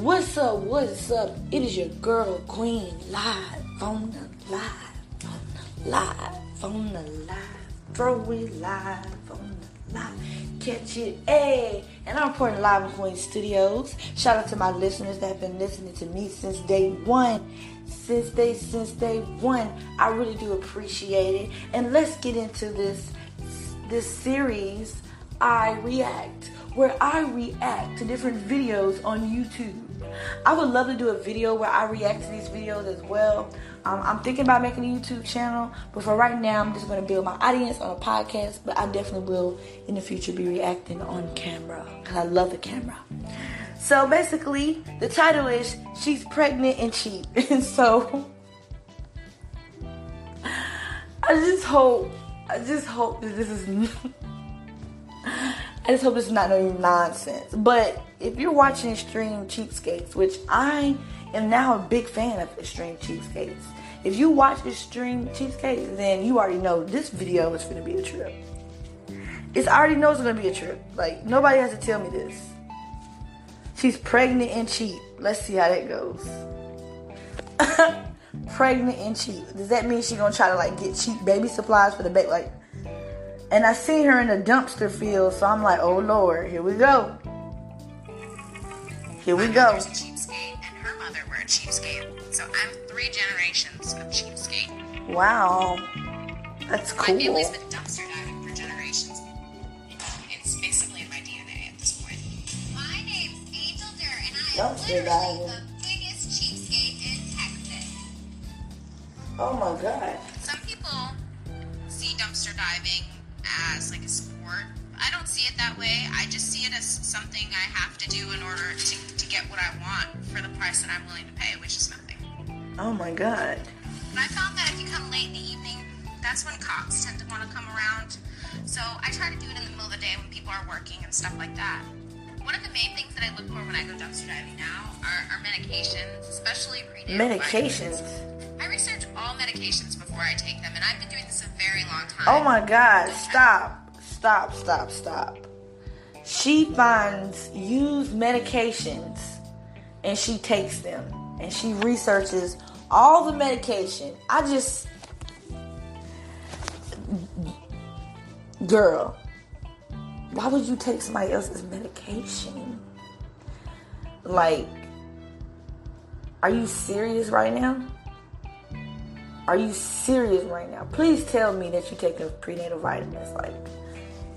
What's up? What's up? It is your girl Queen live on the live, on the live, on the live. Throw it live on the live. Catch it, hey! And I'm reporting live in Queen Studios. Shout out to my listeners that have been listening to me since day one. Since day since day one, I really do appreciate it. And let's get into this this series. I react where I react to different videos on YouTube. I would love to do a video where I react to these videos as well. Um, I'm thinking about making a YouTube channel, but for right now, I'm just going to build my audience on a podcast. But I definitely will in the future be reacting on camera because I love the camera. So basically, the title is She's Pregnant and Cheap. And so I just hope, I just hope that this is. I just hope it's not no nonsense. But if you're watching Extreme Cheapskates, which I am now a big fan of Extreme Cheapskates, if you watch Extreme Cheapskates, then you already know this video is to be a trip. It's I already know it's to be a trip. Like nobody has to tell me this. She's pregnant and cheap. Let's see how that goes. pregnant and cheap. Does that mean she's gonna try to like get cheap baby supplies for the baby? Like and I see her in a dumpster field, so I'm like, oh Lord, here we go. Here we go. cheapskate, and her mother were a cheapskate. So I'm three generations of cheapskate. Wow, that's cool. My family's been dumpster diving for generations. It's basically in my DNA at this point. My name's Angel Durr, and I Dumpster am literally diving. the biggest cheapskate in Texas. Oh my God. Some people see dumpster diving as like a sport. I don't see it that way. I just see it as something I have to do in order to, to get what I want for the price that I'm willing to pay, which is nothing. Oh my God. But I found that if you come late in the evening, that's when cops tend to want to come around. So I try to do it in the middle of the day when people are working and stuff like that. One of the main things that I look for when I go dumpster diving now are, are medications, especially prenatal Medications. vitamins. Medications before I take them, and I've been doing this a very long time. Oh my God. Stop. Stop. Stop. Stop. She finds used medications and she takes them and she researches all the medication. I just. Girl, why would you take somebody else's medication? Like, are you serious right now? Are you serious right now? Please tell me that you're taking prenatal vitamins. Like,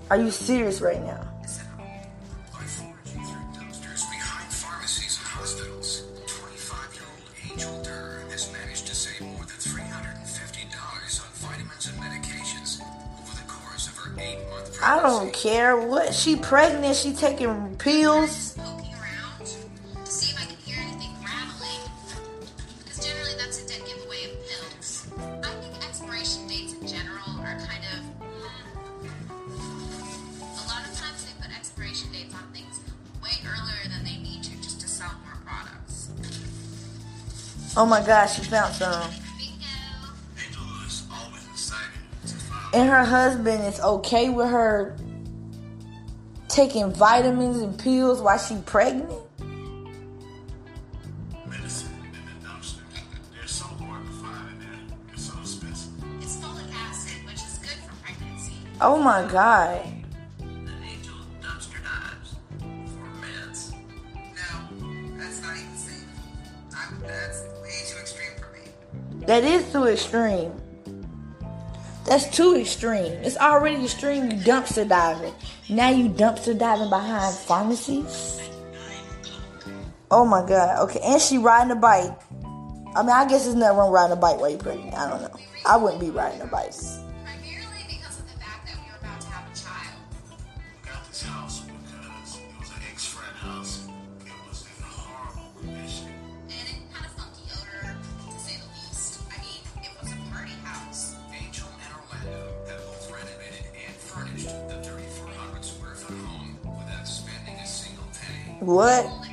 are you serious right now? By foraging through dumpsters behind pharmacies and hospitals, 25-year-old Angel Durr has managed to save more than $350 on vitamins and medications over the course of her eight-month pregnancy. I don't care what. She pregnant. She taking pills. Oh my gosh, she found some. Bingo! Angel has always decided to file And her husband is okay with her taking vitamins and pills while she pregnant. Oh my the That is too extreme. That's too extreme. It's already extreme. You dumpster diving. Now you dumpster diving behind pharmacies. Oh my god. Okay, and she riding a bike. I mean, I guess there's nothing wrong riding a bike while you're pregnant. I don't know. I wouldn't be riding a bike. What? Oh,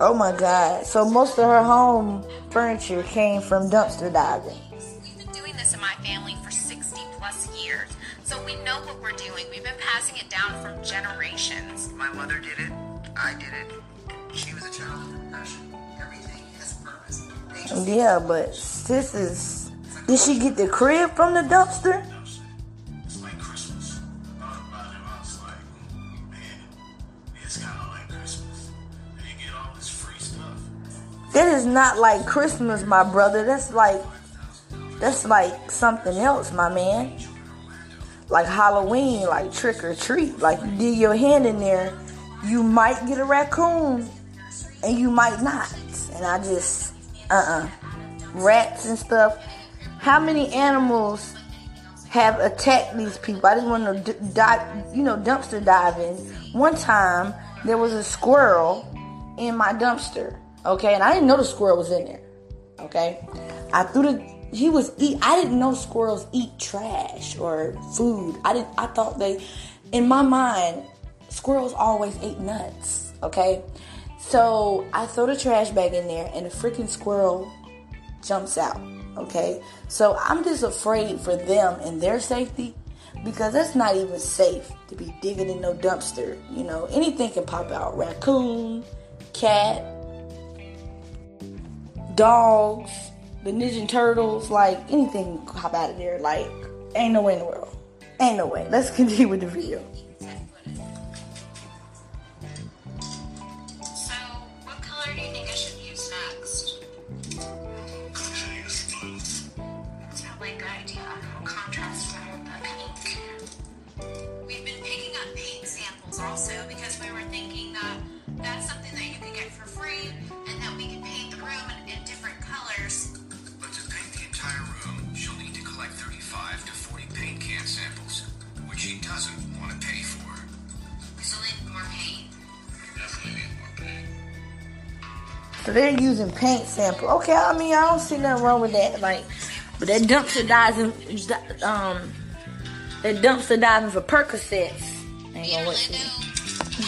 oh my god. So most of her home furniture came from dumpster diving. We've been doing this in my family for 60 plus years. So we know what we're doing. We've been passing it down from generations. My mother did it. I did it. She was a child of compassion. Yeah, but this is. Did she get the crib from the dumpster? That is not like Christmas, my brother. That's like. That's like something else, my man. Like Halloween, like trick or treat. Like you dig your hand in there, you might get a raccoon, and you might not. And I just, uh uh Rats and stuff. How many animals have attacked these people? I didn't want to dive, you know, dumpster diving. One time, there was a squirrel in my dumpster, okay? And I didn't know the squirrel was in there, okay? I threw the, he was eat, I didn't know squirrels eat trash or food. I didn't, I thought they, in my mind, squirrels always ate nuts, okay? So I throw the trash bag in there and the freaking squirrel jumps out. Okay, so I'm just afraid for them and their safety because that's not even safe to be digging in no dumpster. You know, anything can pop out raccoon, cat, dogs, the Ninja Turtles, like anything can pop out of there. Like, ain't no way in the world. Ain't no way. Let's continue with the video. Paint samples also because we were thinking that that's something that you could get for free and that we could paint the room in, in different colors. But to paint the entire room, she'll need to collect 35 to 40 paint can samples, which she doesn't want to pay for. We still need more paint. Definitely need more paint. So they're using paint sample. Okay, I mean I don't see nothing wrong with that. Like, but that dumpster diving, um, that dumpster diving for Percocets. Ain't Me and gonna work. Orlando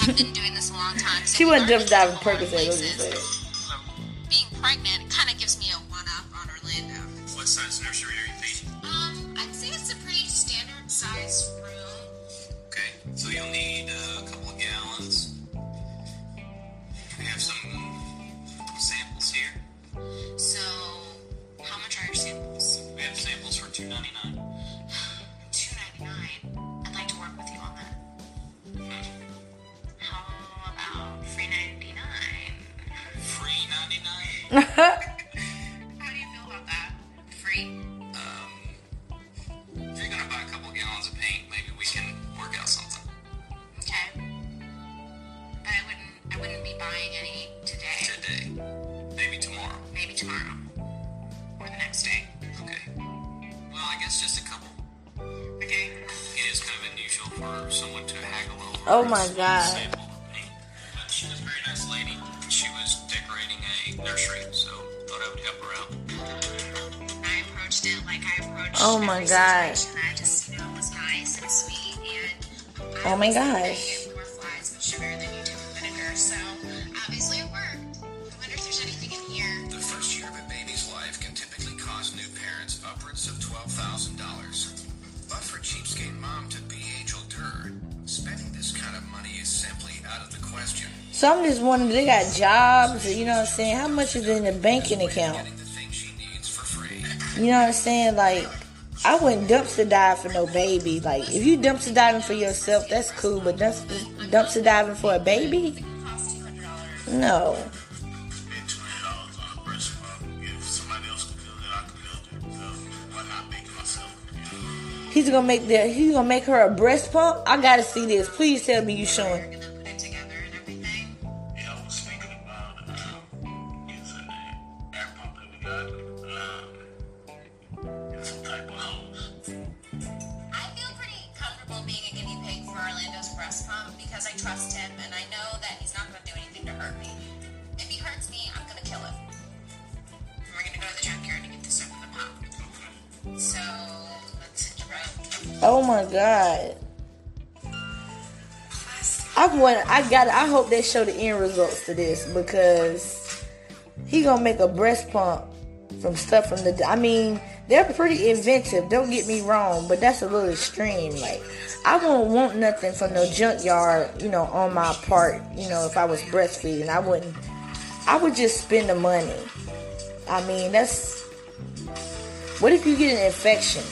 have been doing this a long time. So She we wasn't already dumpster diving know our Let's just say that. Being pregnant kind of gives me a one up on Orlando. What size nursery are you painting? Um, I'd say it's a pretty standard size room. Okay, so you'll need uh, a couple of gallons. We have some samples here. So, how much are your samples? We have samples for two ninety nine. How do you feel about that? Free? Um, if you're gonna buy a couple gallons of paint, maybe we can work out something. Okay. But I wouldn't. I wouldn't be buying any today. Today, maybe tomorrow. Maybe tomorrow or the next day. Okay. Well, I guess just a couple. Okay. It is kind of unusual for someone to haggle over. Oh my God. Oh my every God. I just, you know, was nice and sweet, and Oh my always think that gosh. more flies with sugar than you do with vinegar. So obviously it worked. I wonder if there's anything in here. The first year of a baby's life can typically cost new parents upwards of $12,000. But for cheapskate mom to be Angel Durr, spending this kind of money is simply out of the question. So I'm just wondering, they got jobs, you know what I'm saying? How much is in the banking account? Getting the things she needs for free. You know what I'm saying? Like, I wouldn't dumpster dive for no baby. Like, if you dumpster diving for yourself, that's cool, but dumpster, dumpster diving for a baby? No. He's gonna make the he's gonna make her a breast pump. I gotta see this. Please tell me you showing. Pump because I trust him and I know that he's not gonna do anything to hurt me. If he hurts me, I'm gonna kill him. And we're gonna go to the junkyard to get this stuff in the pump. So let's hit. Oh my god. I want I got I hope they show the end results to this because he gonna make a breast pump from stuff from the. I mean, they're pretty inventive. Don't get me wrong, but that's a little extreme. Like, I won't want nothing from no junkyard, you know, on my part. You know, if I was breastfeeding, I wouldn't. I would just spend the money. I mean, that's. What if you get an infection?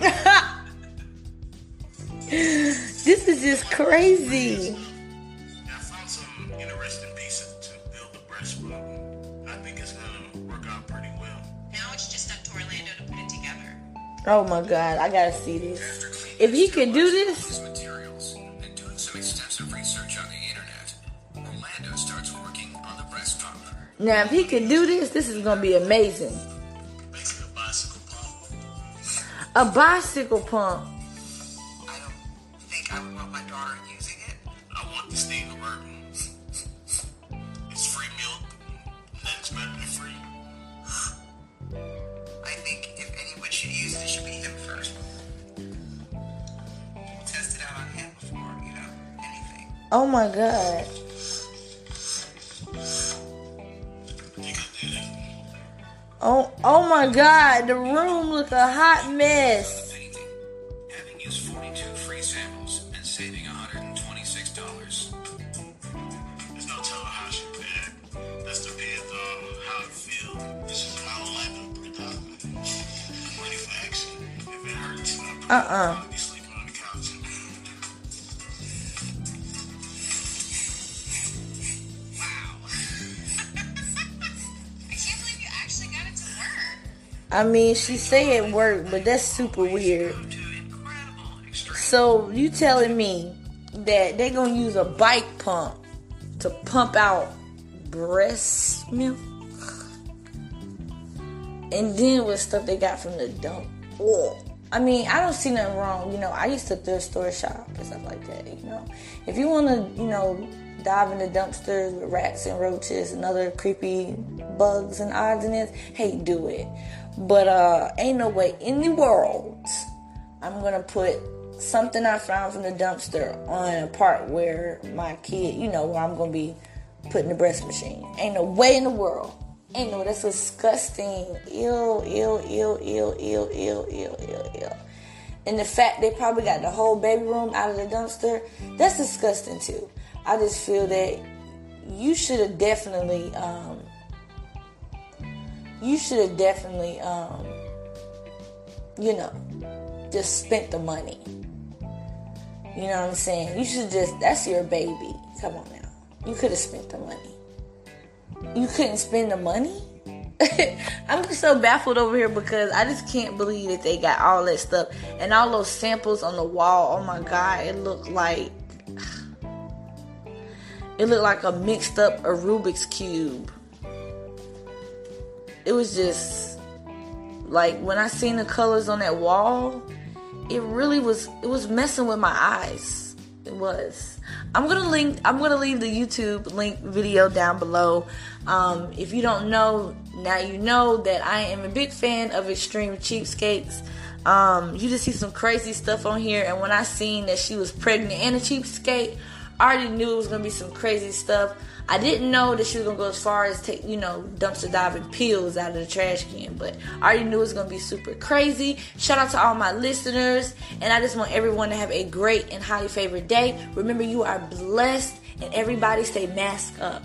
Luck. This is just crazy. Oh my god, I gotta see this. If he could do this. Now, if he can do this, this is gonna be amazing. A bicycle pump. I don't think I would want my daughter using it. I want this thing Oh my god. Oh, oh my god, the room look a hot mess. If I mean, she say it worked, but that's super weird. So you telling me that they gonna use a bike pump to pump out breast milk? And then with stuff they got from the dump. Ugh. I mean, I don't see nothing wrong. You know, I used to thrift store shop and stuff like that. You know, if you want to, you know, dive in the dumpsters with rats and roaches and other creepy bugs and odds and ends, hey, do it. But uh, ain't no way in the world I'm gonna put something I found from the dumpster on a part where my kid, you know, where I'm gonna be putting the breast machine. Ain't no way in the world. Ain't no, that's disgusting. Ew, ew, ew, ew, ew, ew, ew, ew, ew. And the fact they probably got the whole baby room out of the dumpster, that's disgusting too. I just feel that you should have definitely, um, you should have definitely, um, you know, just spent the money. You know what I'm saying? You should just, that's your baby. Come on now. You could have spent the money. You couldn't spend the money? I'm just so baffled over here because I just can't believe that they got all that stuff and all those samples on the wall. Oh my god, it looked like it looked like a mixed up a Rubik's cube. It was just like when I seen the colors on that wall, it really was it was messing with my eyes. It was. I'm gonna link I'm gonna leave the YouTube link video down below. Um, if you don't know, now you know that I am a big fan of extreme cheapskates. Um, you just see some crazy stuff on here, and when I seen that she was pregnant and a cheapskate, I already knew it was gonna be some crazy stuff. I didn't know that she was gonna go as far as take, you know, dumpster diving pills out of the trash can, but I already knew it was gonna be super crazy. Shout out to all my listeners, and I just want everyone to have a great and highly favored day. Remember, you are blessed, and everybody stay masked up.